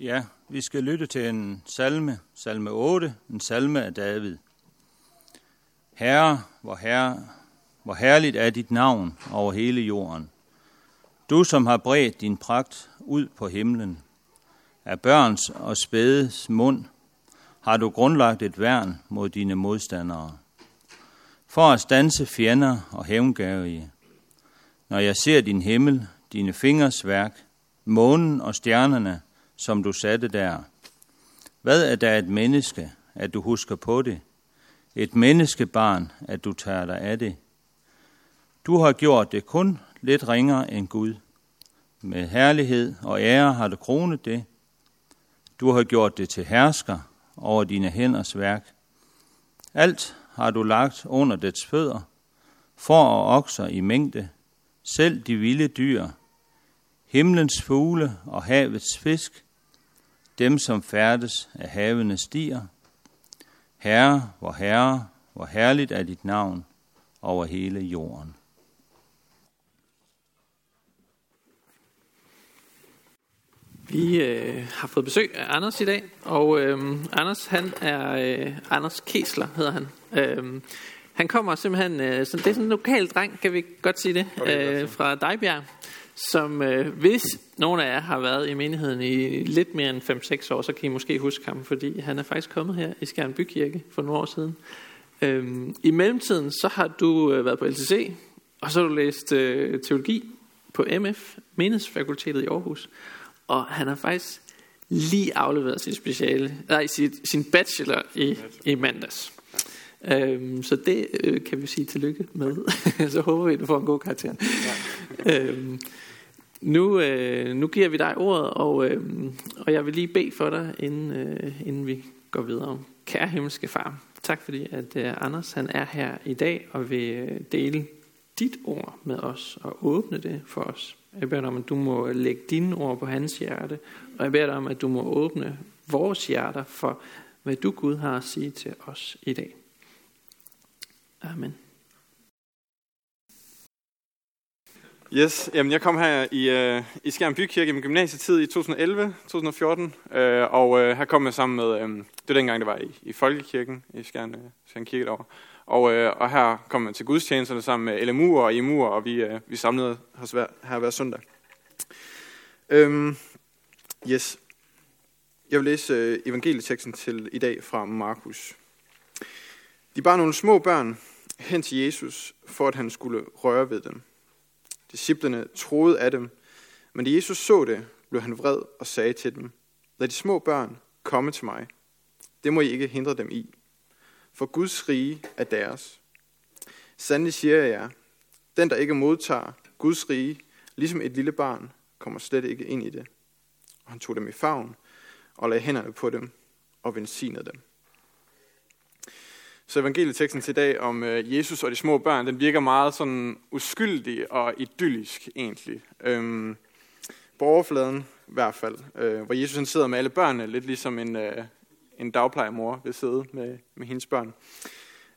Ja, vi skal lytte til en salme, salme 8, en salme af David. Herre, hvor, herre, hvor herligt er dit navn over hele jorden. Du, som har bredt din pragt ud på himlen. Af børns og spædes mund har du grundlagt et værn mod dine modstandere. For at stanse fjender og hævngærige. Når jeg ser din himmel, dine fingers værk, månen og stjernerne, som du satte der. Hvad er der et menneske, at du husker på det? Et menneskebarn, at du tager dig af det? Du har gjort det kun lidt ringere end Gud. Med herlighed og ære har du kronet det. Du har gjort det til hersker over dine hænders værk. Alt har du lagt under dets fødder, for og okser i mængde, selv de vilde dyr, himlens fugle og havets fisk, dem som færdes af havene stiger. Herre, hvor herre, hvor herligt er dit navn over hele jorden. Vi øh, har fået besøg af Anders i dag, og øh, Anders han er øh, Anders Kesler hedder han. Øh, han kommer simpelthen, øh, det er sådan en lokal dreng, kan vi godt sige det, øh, fra Dejbjerg, som øh, hvis nogen af jer har været i menigheden i lidt mere end 5-6 år, så kan I måske huske ham, fordi han er faktisk kommet her i Skjern Bykirke for nogle år siden. Øh, I mellemtiden så har du øh, været på LTC, og så har du læst øh, teologi på MF, Menighedsfakultetet i Aarhus. Og han har faktisk lige afleveret sit speciale, nej, sit, sin bachelor i, i mandags. Øhm, så det øh, kan vi sige tillykke med. så håber vi, at du får en god karakter. Ja. øhm, nu, øh, nu giver vi dig ordet, og, øh, og jeg vil lige bede for dig, inden, øh, inden vi går videre. Kære himmelske far, tak fordi at øh, Anders han er her i dag og vil øh, dele dit ord med os og åbne det for os. Jeg beder dig om, at du må lægge dine ord på hans hjerte, og jeg beder dig om, at du må åbne vores hjerter for, hvad du Gud har at sige til os i dag. Amen. Yes, jamen jeg kom her i, øh, i Skjern Bykirke i min gymnasietid i 2011-2014, øh, og øh, her kom jeg sammen med, øh, det var dengang det var i, i Folkekirken i Skjern, øh, Skjern Kirke derovre, og, øh, og her kom jeg til gudstjenesterne sammen med LMU og IMU, og vi, øh, vi samlede os hver, her hver søndag. Øhm, yes, jeg vil læse øh, evangelieteksten til i dag fra Markus. De bar nogle små børn hen til Jesus, for at han skulle røre ved dem. Disciplerne troede af dem, men da Jesus så det, blev han vred og sagde til dem, Lad de små børn komme til mig. Det må I ikke hindre dem i, for Guds rige er deres. Sandelig siger jeg jer, den der ikke modtager Guds rige, ligesom et lille barn, kommer slet ikke ind i det. Og han tog dem i favn og lagde hænderne på dem og velsignede dem. Så evangelieteksten til i dag om øh, Jesus og de små børn, den virker meget sådan uskyldig og idyllisk egentlig. Øhm, på overfladen i hvert fald, øh, hvor Jesus han sidder med alle børnene, lidt ligesom en, øh, en dagplejemor vil sidde med, med hendes børn.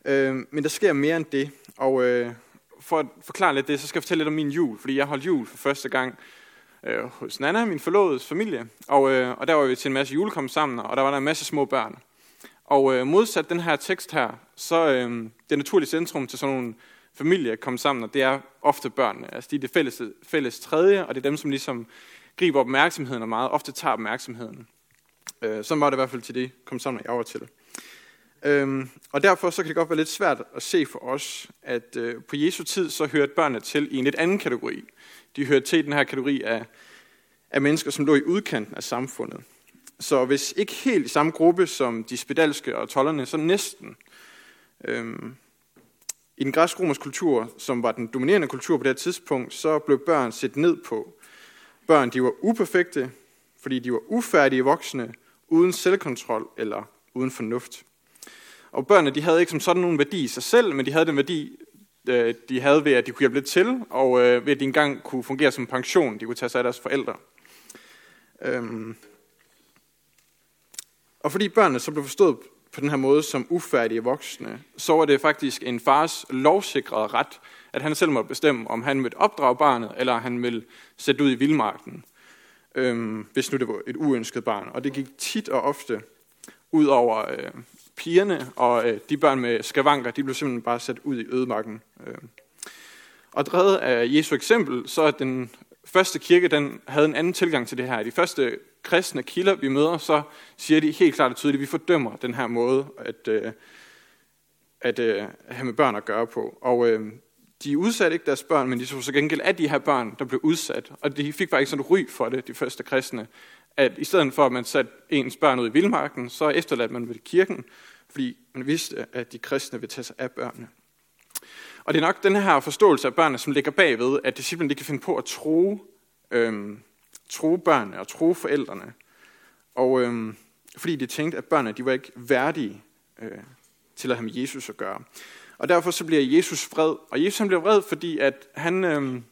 Øh, men der sker mere end det, og øh, for at forklare lidt det, så skal jeg fortælle lidt om min jul, fordi jeg holdt jul for første gang øh, hos Nana, min forlovedes familie, og, øh, og der var vi til en masse julekom sammen, og der var der en masse små børn. Og øh, modsat den her tekst her, så øh, det naturlige centrum til sådan nogle familier at komme sammen, og det er ofte børnene. Altså de er det fælles, fælles tredje, og det er dem, som ligesom griber opmærksomheden og meget ofte tager opmærksomheden. Øh, sådan var det i hvert fald til det kom sammen, jeg var til. Øhm, og derfor så kan det godt være lidt svært at se for os, at øh, på Jesu tid så hørte børnene til i en lidt anden kategori. De hørte til i den her kategori af, af mennesker, som lå i udkanten af samfundet. Så hvis ikke helt i samme gruppe som de spedalske og tollerne, så næsten. Øhm, I den græsk-romerske kultur, som var den dominerende kultur på det her tidspunkt, så blev børn set ned på. Børn de var uperfekte, fordi de var ufærdige voksne, uden selvkontrol eller uden fornuft. Og børnene de havde ikke som sådan nogen værdi i sig selv, men de havde den værdi, øh, de havde ved, at de kunne hjælpe lidt til, og øh, ved, at de engang kunne fungere som pension. De kunne tage sig af deres forældre. Øhm, og fordi børnene så blev forstået på den her måde som ufærdige voksne, så var det faktisk en fars lovsikrede ret, at han selv måtte bestemme, om han ville opdrage barnet, eller han ville sætte ud i vildmarken. øhm, hvis nu det var et uønsket barn. Og det gik tit og ofte ud over øh, pigerne, og øh, de børn med skavanker, de blev simpelthen bare sat ud i ødemarken. Øh. Og drevet af Jesu eksempel, så er den første kirke, den havde en anden tilgang til det her. De første kristne kilder, vi møder, så siger de helt klart og tydeligt, at vi fordømmer den her måde at, øh, at øh, have med børn at gøre på. Og øh, de udsatte ikke deres børn, men de så så gengæld af de her børn, der blev udsat. Og de fik faktisk sådan et ry for det, de første kristne, at i stedet for, at man satte ens børn ud i vildmarken, så efterladte man ved kirken, fordi man vidste, at de kristne ville tage sig af børnene. Og det er nok den her forståelse af børnene, som ligger bagved, at disciplen de kan finde på at tro, øhm, tro børnene og tro forældrene. Og øhm, fordi de tænkte, at børnene de var ikke værdige øh, til at have med Jesus at gøre. Og derfor så bliver Jesus vred. Og Jesus han bliver vred, fordi at han, øhm,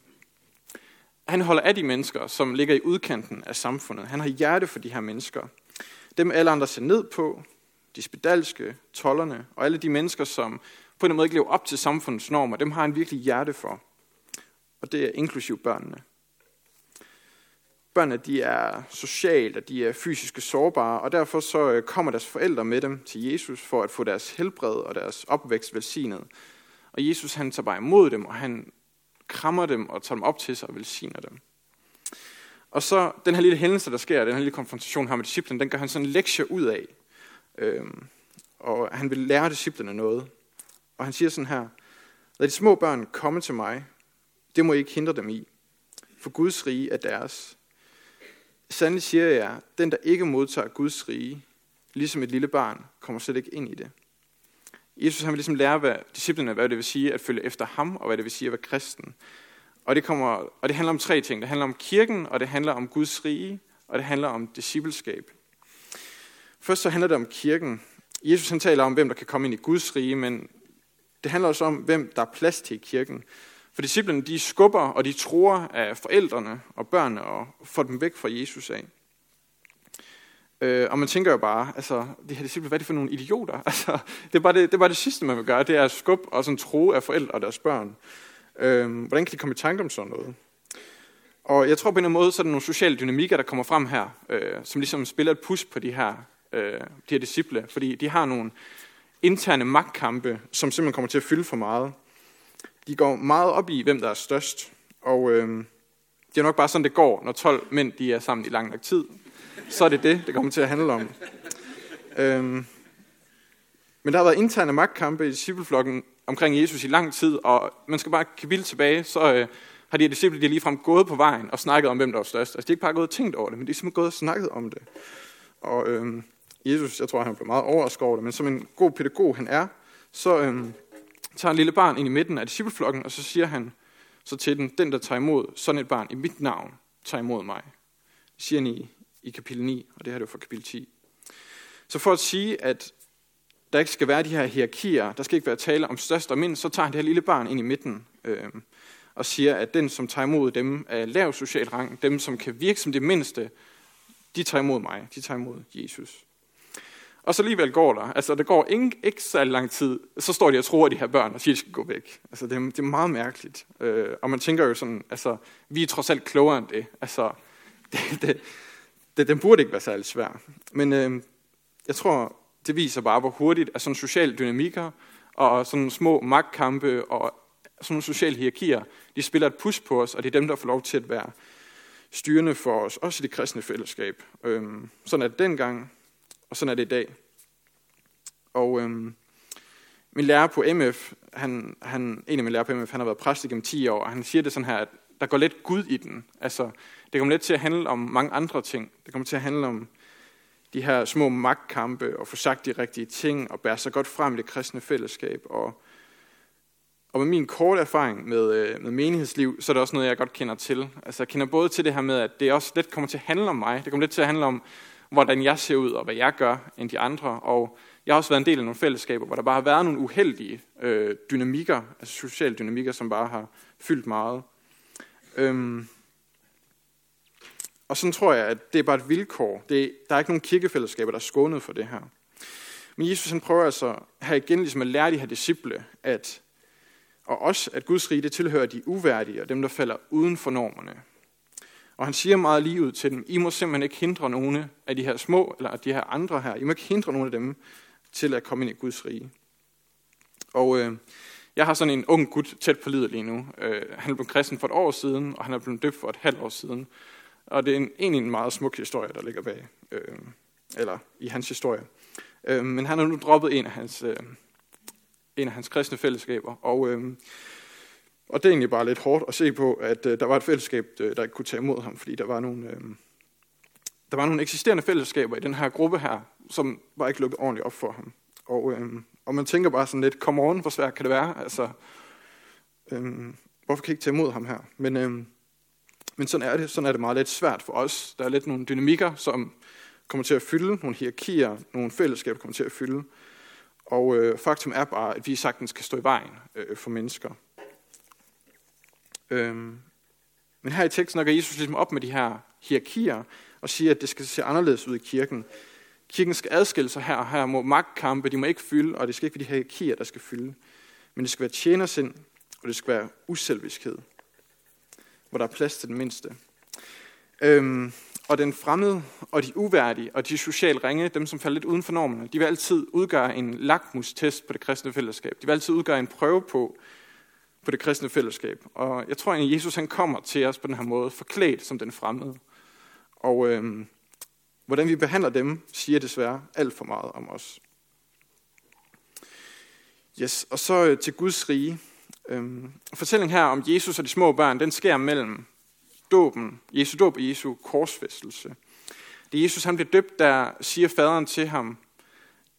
han holder af de mennesker, som ligger i udkanten af samfundet. Han har hjerte for de her mennesker. Dem alle andre ser ned på, de spedalske, tollerne og alle de mennesker, som på en måde ikke lever op til samfundets normer, dem har han virkelig hjerte for. Og det er inklusiv børnene. Børnene de er socialt og de er fysisk sårbare, og derfor så øh, kommer deres forældre med dem til Jesus for at få deres helbred og deres opvækst velsignet. Og Jesus han tager bare imod dem, og han krammer dem og tager dem op til sig og velsigner dem. Og så den her lille hændelse, der sker, den her lille konfrontation her med disciplen, den gør han sådan en lektie ud af. Øhm, og han vil lære disciplerne noget. Og han siger sådan her, lad de små børn komme til mig, det må I ikke hindre dem i, for Guds rige er deres. Sandelig siger jeg, den der ikke modtager Guds rige, ligesom et lille barn, kommer slet ikke ind i det. Jesus han vil ligesom lære hvad, disciplene, hvad det vil sige at følge efter ham, og hvad det vil sige at være kristen. Og det, kommer, og det handler om tre ting. Det handler om kirken, og det handler om Guds rige, og det handler om discipleskab. Først så handler det om kirken. Jesus han taler om, hvem der kan komme ind i Guds rige, men det handler også om, hvem der er plads til i kirken. For disciplene, de skubber og de tror af forældrene og børnene og får dem væk fra Jesus af. Øh, og man tænker jo bare, altså, de her disciple, hvad er det for nogle idioter? Altså, det, er bare det, det er bare det sidste, man vil gøre, det er at skubbe og sådan tro af forældre og deres børn. Øh, hvordan kan de komme i tanke om sådan noget? Og jeg tror på en eller anden måde, så er der nogle sociale dynamikker, der kommer frem her, øh, som ligesom spiller et pus på de her, øh, de her disciple, fordi de har nogle interne magtkampe, som simpelthen kommer til at fylde for meget. De går meget op i, hvem der er størst, og øh, det er nok bare sådan, det går, når 12 mænd de er sammen i lang nok tid. Så er det det, det kommer til at handle om. Øh, men der har været interne magtkampe i discipleflokken omkring Jesus i lang tid, og man skal bare kapitel tilbage, så øh, har de her disciple de ligefrem gået på vejen og snakket om, hvem der var størst. Altså de er ikke bare gået og tænkt over det, men de er simpelthen gået og snakket om det. Og øh, Jesus, jeg tror, han blev meget overrasket over det, men som en god pædagog han er, så øh, tager en lille barn ind i midten af discipleflokken, og så siger han så til den, den der tager imod sådan et barn i mit navn, tager imod mig. Det siger han i, i kapitel 9, og det her er jo fra kapitel 10. Så for at sige, at der ikke skal være de her hierarkier, der skal ikke være tale om størst og mindst, så tager han det her lille barn ind i midten øh, og siger, at den, som tager imod dem af lav social rang, dem, som kan virke som det mindste, de tager imod mig, de tager imod Jesus. Og så alligevel går der, altså der går ikke, ikke så lang tid, så står de og tror, at de her børn, og siger, at de skal gå væk. Altså det er, det er meget mærkeligt. Øh, og man tænker jo sådan, altså vi er trods alt klogere end det. Altså, det, det, det den burde ikke være særlig svær. Men øh, jeg tror, det viser bare, hvor hurtigt at sådan sociale dynamikker og sådan små magtkampe og sådan nogle sociale hierarkier, de spiller et pus på os, og det er dem, der får lov til at være styrende for os, også i det kristne fællesskab. Øhm, sådan at dengang, og sådan er det i dag. Og øhm, min lærer på MF, han, han, en af mine lærer på MF, han har været præst igennem 10 år, og han siger det sådan her, at der går lidt Gud i den. Altså, det kommer lidt til at handle om mange andre ting. Det kommer til at handle om de her små magtkampe og få sagt de rigtige ting og bære sig godt frem i det kristne fællesskab. Og, og med min korte erfaring med, øh, med menighedsliv, så er det også noget, jeg godt kender til. Altså jeg kender både til det her med, at det også lidt kommer til at handle om mig. Det kommer lidt til at handle om, hvordan jeg ser ud og hvad jeg gør end de andre. Og jeg har også været en del af nogle fællesskaber, hvor der bare har været nogle uheldige øh, dynamikker, altså sociale dynamikker, som bare har fyldt meget. Øhm, og sådan tror jeg, at det er bare et vilkår. Det, der er ikke nogen kirkefællesskaber, der er skånet for det her. Men Jesus han prøver altså her igen ligesom at lære de her disciple, at, og også at Guds rige det tilhører de uværdige og dem, der falder uden for normerne. Og han siger meget lige ud til dem, I må simpelthen ikke hindre nogen af de her små, eller de her andre her, I må ikke hindre nogen af dem til at komme ind i Guds rige. Og øh, jeg har sådan en ung gut tæt på livet lige nu. Øh, han blev kristen for et år siden, og han er blevet døbt for et halvt år siden. Og det er en, egentlig en meget smuk historie, der ligger bag, øh, eller i hans historie. Øh, men han har nu droppet en af hans, øh, en af hans kristne fællesskaber, og, øh, og det er egentlig bare lidt hårdt at se på, at øh, der var et fællesskab, øh, der ikke kunne tage imod ham, fordi der var nogle, øh, der var nogle eksisterende fællesskaber i den her gruppe her, som var ikke lukket ordentligt op for ham. Og, øh, og man tænker bare sådan lidt, kom on, hvor svært kan det være? Altså, øh, hvorfor kan jeg ikke tage imod ham her? Men, øh, men sådan er det. Sådan er det meget lidt svært for os. Der er lidt nogle dynamikker, som kommer til at fylde, nogle hierarkier, nogle fællesskaber kommer til at fylde. Og øh, faktum er bare, at vi sagtens kan stå i vejen øh, for mennesker. Øhm, men her i teksten snakker Jesus ligesom op med de her hierarkier, og siger, at det skal se anderledes ud i kirken. Kirken skal adskille sig her og her mod magtkampe, de må ikke fylde, og det skal ikke være de hierarkier, der skal fylde. Men det skal være tjenersind, og det skal være uselviskhed, hvor der er plads til den mindste. Øhm, og den fremmede, og de uværdige, og de socialt ringe, dem som falder lidt uden for normerne, de vil altid udgøre en lakmustest på det kristne fællesskab. De vil altid udgøre en prøve på, på det kristne fællesskab. Og jeg tror at Jesus han kommer til os på den her måde, forklædt som den fremmede. Og øhm, hvordan vi behandler dem, siger desværre alt for meget om os. Yes, og så øh, til Guds rige. Øhm, fortællingen her om Jesus og de små børn, den sker mellem dåben, Jesu dåb og Jesu korsfæstelse. Det Jesus han bliver døbt, der siger faderen til ham,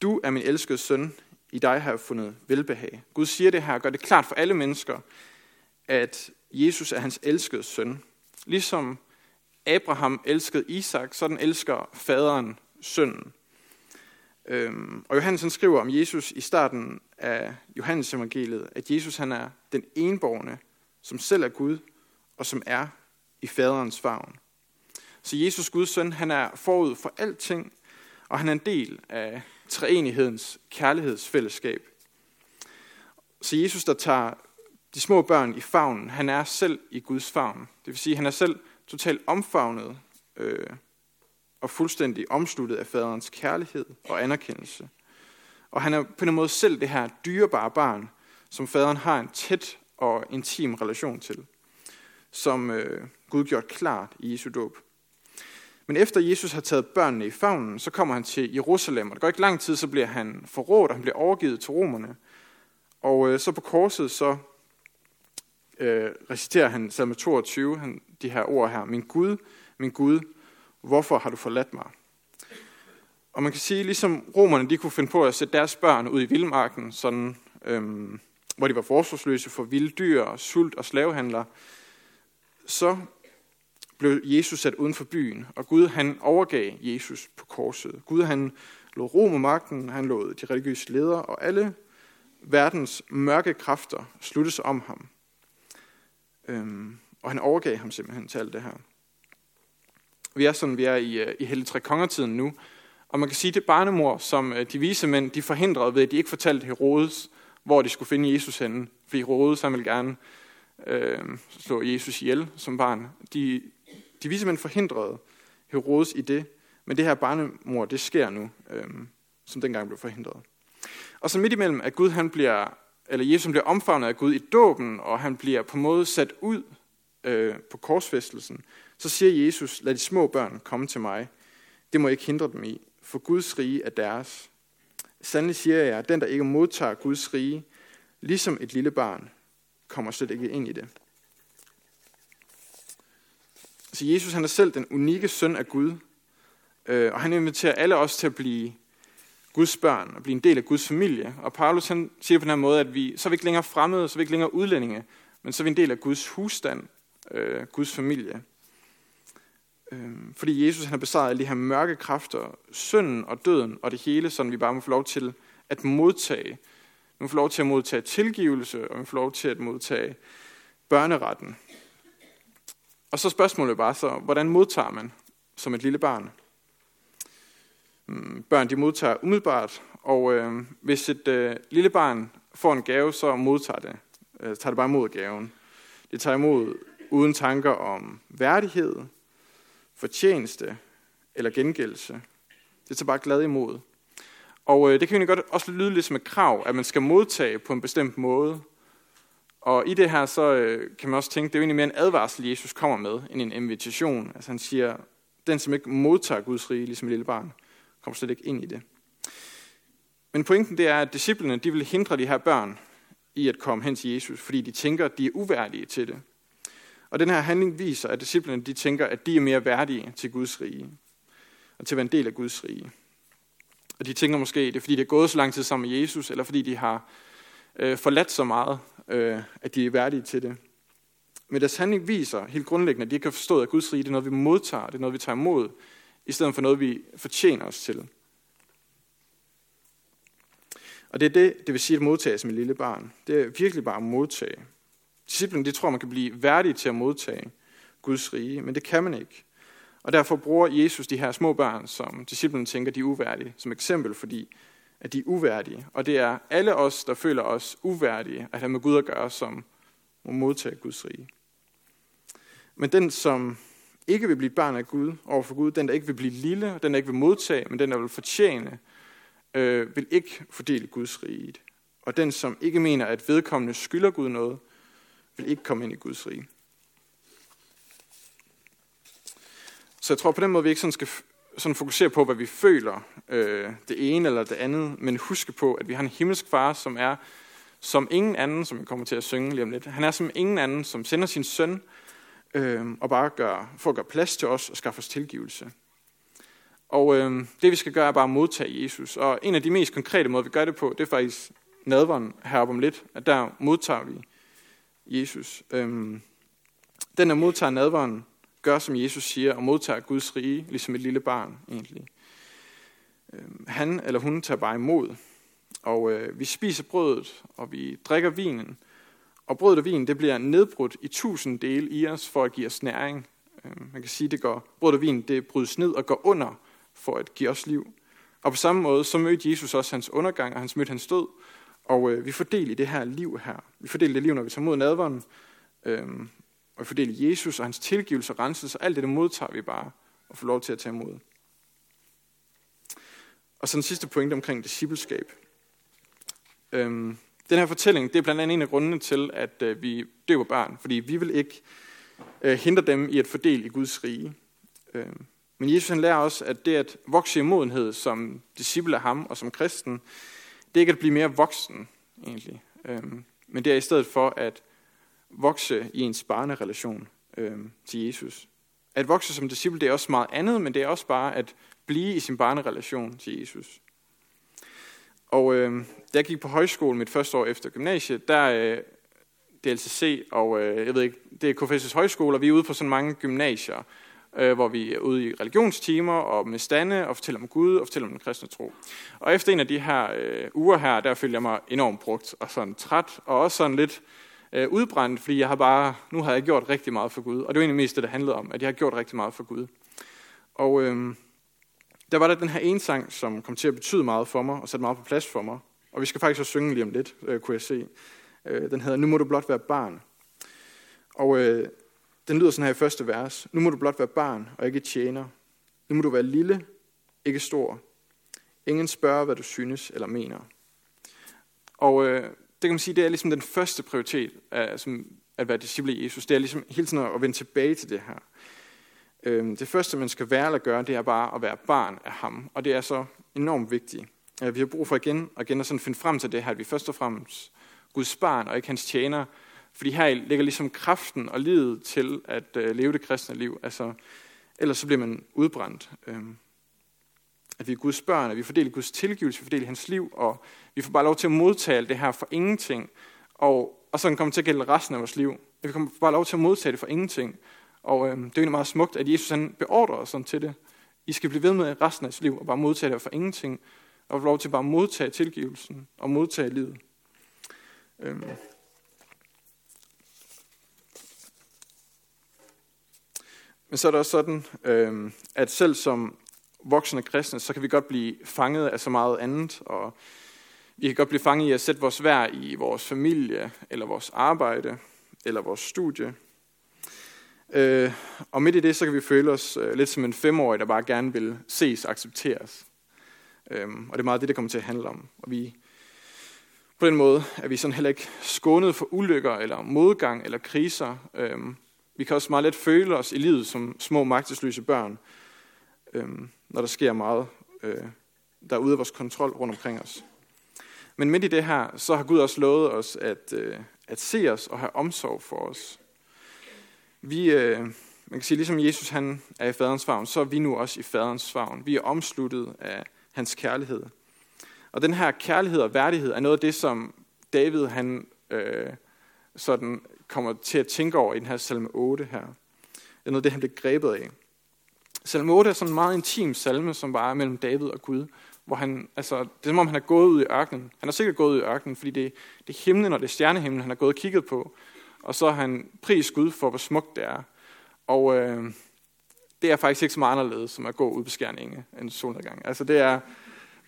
du er min elskede søn, i dig har jeg fundet velbehag. Gud siger det her, og gør det klart for alle mennesker, at Jesus er hans elskede søn. Ligesom Abraham elskede Isak, så den elsker faderen sønnen. Øhm, og Johannes han skriver om Jesus i starten af Johannes evangeliet, at Jesus han er den enborgne, som selv er Gud, og som er i faderens favn. Så Jesus, Guds søn, han er forud for alting, og han er en del af treenighedens kærlighedsfællesskab. Så Jesus, der tager de små børn i favnen, han er selv i Guds favn. Det vil sige, han er selv totalt omfavnet øh, og fuldstændig omsluttet af faderens kærlighed og anerkendelse. Og han er på en måde selv det her dyrebare barn, som faderen har en tæt og intim relation til, som øh, Gud gjort klart i Jesu dåb. Men efter Jesus har taget børnene i favnen, så kommer han til Jerusalem, og det går ikke lang tid, så bliver han forrådt, og han bliver overgivet til romerne. Og øh, så på korset, så øh, reciterer han salme 22, han, de her ord her. Min Gud, min Gud, hvorfor har du forladt mig? Og man kan sige, ligesom romerne, de kunne finde på at sætte deres børn ud i vildmarken, sådan, øhm, hvor de var forsvarsløse for vilde dyr, sult og slavehandler, så blev Jesus sat uden for byen, og Gud han overgav Jesus på korset. Gud han lod romermagten, magten, han lod de religiøse ledere og alle verdens mørke kræfter slutte sig om ham. Øhm, og han overgav ham simpelthen til alt det her. Vi er sådan, vi er i, øh, i hele tre kongertiden nu, og man kan sige, det barnemor, som øh, de vise mænd, de forhindrede ved, at de ikke fortalte Herodes, hvor de skulle finde Jesus henne. Fordi Herodes, han ville gerne øh, slå Jesus ihjel som barn. De, de viser man forhindrede Herodes i det, men det her barnemor, det sker nu, øhm, som dengang blev forhindret. Og så midt imellem, at Gud han bliver, eller Jesus bliver omfavnet af Gud i dåben, og han bliver på en måde sat ud øh, på korsfæstelsen, så siger Jesus, lad de små børn komme til mig. Det må ikke hindre dem i, for Guds rige er deres. Sandelig siger jeg, at den, der ikke modtager Guds rige, ligesom et lille barn, kommer slet ikke ind i det. Så Jesus han er selv den unikke søn af Gud, øh, og han inviterer alle os til at blive Guds børn og blive en del af Guds familie. Og Paulus han siger på den her måde, at vi, så er vi ikke længere fremmede, så er vi ikke længere udlændinge, men så er vi en del af Guds husstand, øh, Guds familie. Øh, fordi Jesus han har besejret alle de her mørke kræfter, synden og døden og det hele, så vi bare må få lov til at modtage. Vi må få lov til at modtage tilgivelse, og vi må få lov til at modtage børneretten. Og så spørgsmålet bare så, hvordan modtager man som et lille barn? Hmm, børn de modtager umiddelbart, og øh, hvis et øh, lille barn får en gave, så modtager det. Øh, tager det bare imod gaven. Det tager imod uden tanker om værdighed, fortjeneste eller gengældelse. Det tager bare glad imod. Og øh, det kan jo godt også lyde lidt som et krav, at man skal modtage på en bestemt måde. Og i det her, så øh, kan man også tænke, det er jo egentlig mere en advarsel, Jesus kommer med, end en invitation. Altså han siger, den som ikke modtager Guds rige, ligesom et lille barn, kommer slet ikke ind i det. Men pointen det er, at disciplene de vil hindre de her børn i at komme hen til Jesus, fordi de tænker, at de er uværdige til det. Og den her handling viser, at disciplene de tænker, at de er mere værdige til Guds rige, og til at være en del af Guds rige. Og de tænker måske, det er fordi, det er gået så lang tid sammen med Jesus, eller fordi de har øh, forladt så meget, øh, at de er værdige til det. Men deres handling viser helt grundlæggende, at de ikke har forstået, at Guds rige det er noget, vi modtager, det er noget, vi tager imod, i stedet for noget, vi fortjener os til. Og det er det, det vil sige at modtage som et lille barn. Det er virkelig bare at modtage. Disciplen, det tror, man kan blive værdig til at modtage Guds rige, men det kan man ikke. Og derfor bruger Jesus de her små børn, som disciplen tænker, de er uværdige, som eksempel, fordi at de er uværdige. Og det er alle os, der føler os uværdige, at have med Gud at gøre, som må modtage Guds rige. Men den, som ikke vil blive barn af Gud over for Gud, den, der ikke vil blive lille, den, der ikke vil modtage, men den, der vil fortjene, øh, vil ikke fordele Guds rige. Og den, som ikke mener, at vedkommende skylder Gud noget, vil ikke komme ind i Guds rige. Så jeg tror på den måde, vi ikke sådan skal sådan fokusere på, hvad vi føler, øh, det ene eller det andet, men huske på, at vi har en himmelsk far, som er som ingen anden, som vi kommer til at synge lige om lidt. Han er som ingen anden, som sender sin søn øh, og bare gør, for at gøre plads til os og skaffe os tilgivelse. Og øh, det vi skal gøre er bare at modtage Jesus. Og en af de mest konkrete måder, vi gør det på, det er faktisk nadveren heroppe om lidt, at der modtager vi Jesus. Øh, den, der modtager nadveren, gør som Jesus siger, og modtager Guds rige, ligesom et lille barn egentlig. Øhm, han eller hun tager bare imod, og øh, vi spiser brødet, og vi drikker vinen, og brødet og vin, det bliver nedbrudt i tusind dele i os, for at give os næring. Øh, man kan sige, det går, brødet og vin, det brydes ned og går under, for at give os liv. Og på samme måde, så mødte Jesus også hans undergang, og han mødte hans død. Og øh, vi får del i det her liv her. Vi får del i det liv, når vi tager mod nadvånden, Øh, og vi får del i Jesus og hans tilgivelse og renselse. Og alt det, det modtager vi bare og får lov til at tage imod. Og så den sidste pointe omkring discipleskab. Øhm, den her fortælling, det er blandt andet en af grundene til, at øh, vi døber børn. Fordi vi vil ikke øh, hindre dem i at fordele i Guds rige. Øhm, men Jesus han lærer os, at det at vokse i modenhed som disciple af ham og som kristen, det er ikke at blive mere voksen, egentlig. Øhm, men det er i stedet for at vokse i ens barnerelation øh, til Jesus. At vokse som disciple, det er også meget andet, men det er også bare at blive i sin barnerelation til Jesus. Og øh, da jeg gik på højskole mit første år efter gymnasiet, der øh, det er LCC, og øh, jeg ved ikke, det er KFS' højskole, og vi er ude på sådan mange gymnasier, øh, hvor vi er ude i religionstimer og med stande og fortæller om Gud og fortæller om den kristne tro. Og efter en af de her øh, uger her, der følte jeg mig enormt brugt og sådan træt og også sådan lidt øh, Øh, udbrændt, fordi jeg har bare, nu har jeg gjort rigtig meget for Gud. Og det var egentlig mest det, det handlede om, at jeg har gjort rigtig meget for Gud. Og øh, der var der den her ene sang, som kom til at betyde meget for mig og sætte meget på plads for mig. Og vi skal faktisk også synge lige om lidt, øh, kunne jeg se. Øh, den hedder Nu må du blot være barn. Og øh, den lyder sådan her i første vers. Nu må du blot være barn og ikke tjener. Nu må du være lille, ikke stor. Ingen spørger, hvad du synes eller mener. Og øh, kan man sige, det er ligesom den første prioritet af, som, at være disciple i Jesus. Det er ligesom hele tiden at vende tilbage til det her. Øhm, det første, man skal være eller gøre, det er bare at være barn af ham. Og det er så enormt vigtigt. Øh, vi har brug for igen og igen at sådan finde frem til det her, at vi først og fremmest Guds barn og ikke hans tjener, fordi her ligger ligesom kraften og livet til at øh, leve det kristne liv. Altså, ellers så bliver man udbrændt. Øhm, at vi er Guds børn, at vi fordeler Guds tilgivelse, vi fordeler hans liv, og vi får bare lov til at modtage alt det her for ingenting. Og, og sådan kommer til at gælde resten af vores liv. At vi kommer bare lov til at modtage det for ingenting. Og øh, det er egentlig meget smukt, at Jesus han beordrer os sådan til det. I skal blive ved med resten af jeres liv og bare modtage det for ingenting. Og få lov til bare at modtage tilgivelsen og modtage livet. Øhm. Men så er det også sådan, øhm, at selv som voksne kristne, så kan vi godt blive fanget af så meget andet, og vi kan godt blive fanget i at sætte vores værd i vores familie, eller vores arbejde, eller vores studie. Øh, og midt i det, så kan vi føle os øh, lidt som en femårig, der bare gerne vil ses og accepteres. Øhm, og det er meget det, det kommer til at handle om. Og vi, på den måde er vi sådan heller ikke skånet for ulykker, eller modgang, eller kriser. Øhm, vi kan også meget let føle os i livet som små magtesløse børn, øhm, når der sker meget, øh, der er ude af vores kontrol rundt omkring os. Men midt i det her, så har Gud også lovet os at, øh, at se os og have omsorg for os. Vi, øh, man kan sige, ligesom Jesus han er i faderens favn, så er vi nu også i faderens favn. Vi er omsluttet af hans kærlighed. Og den her kærlighed og værdighed er noget af det, som David han, øh, sådan kommer til at tænke over i den her salme 8 her. Det er noget af det, han bliver grebet af. Salme 8 er sådan en meget intim salme, som bare er mellem David og Gud, hvor han, altså, det er som om han er gået ud i ørkenen. Han har sikkert gået ud i ørkenen, fordi det, det er himlen og det er stjernehimlen, han har gået og kigget på. Og så har han pris Gud for, hvor smukt det er. Og øh, det er faktisk ikke så meget anderledes, som at gå ud på skærninge en solnedgang. Altså det er,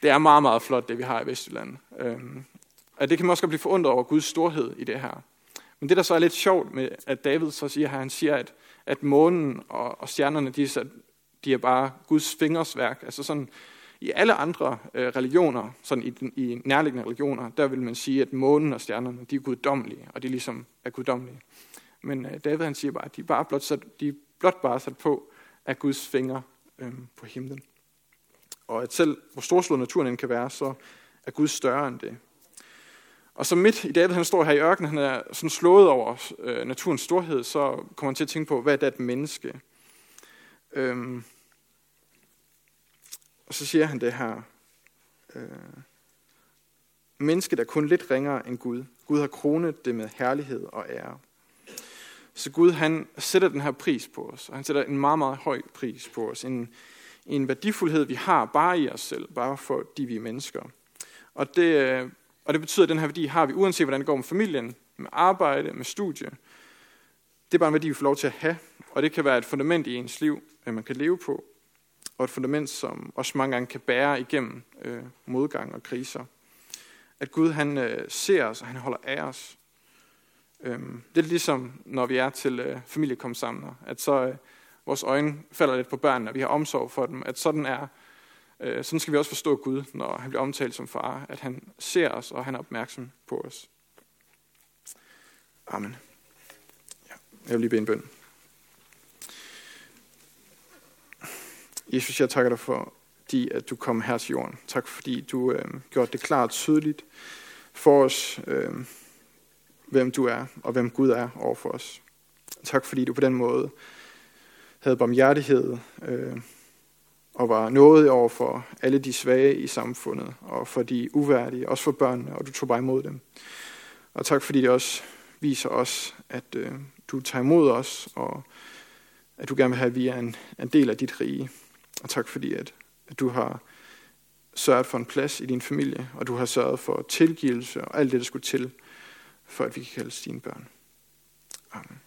det er meget, meget flot, det vi har i Vestjylland. Øh, og det kan man også blive forundret over Guds storhed i det her. Men det, der så er lidt sjovt med, at David så siger her, han siger, at, at månen og, og stjernerne, de er, så, de er bare Guds fingers værk. Altså sådan, i alle andre øh, religioner, sådan i, i nærliggende religioner, der vil man sige, at månen og stjernerne, de er guddommelige, og de ligesom er guddommelige. Men øh, David han siger bare, at de er, bare blot, sat, de er blot bare sat på af Guds fingre øh, på himlen. Og at selv hvor storslået naturen end kan være, så er Gud større end det. Og så midt i David, han står her i ørkenen, han er sådan slået over øh, naturens storhed, så kommer han til at tænke på, hvad er det et menneske? Øhm, og så siger han det her. Øh, mennesket er kun lidt ringere end Gud. Gud har kronet det med herlighed og ære. Så Gud han sætter den her pris på os, og han sætter en meget, meget høj pris på os. En, en værdifuldhed, vi har bare i os selv, bare fordi vi er mennesker. Og det, øh, og det betyder, at den her værdi har vi, uanset hvordan det går med familien, med arbejde, med studie. Det er bare en værdi, vi får lov til at have, og det kan være et fundament i ens liv, at man kan leve på, og et fundament, som også mange gange kan bære igennem øh, modgang og kriser. At Gud han øh, ser os, og han holder af os. Øhm, det er ligesom, når vi er til øh, familiekomsamler, at så øh, vores øjne falder lidt på børnene, og vi har omsorg for dem, at sådan er, øh, sådan skal vi også forstå Gud, når han bliver omtalt som far, at han ser os, og han er opmærksom på os. Amen. Ja, jeg vil lige bede en bøn. Jesus, jeg takker dig for, fordi at du kom her til jorden. Tak fordi du øh, gjorde det klart og tydeligt for os, øh, hvem du er, og hvem Gud er over for os. Tak fordi du på den måde havde barmhjertighed øh, og var nået over for alle de svage i samfundet og for de uværdige, også for børnene, og du tog bare imod dem. Og tak fordi det også viser os, at øh, du tager imod os, og at du gerne vil have, at vi er en, en del af dit rige. Og tak fordi, at, at du har sørget for en plads i din familie, og du har sørget for tilgivelse og alt det, der skulle til, for at vi kan kaldes dine børn. Amen.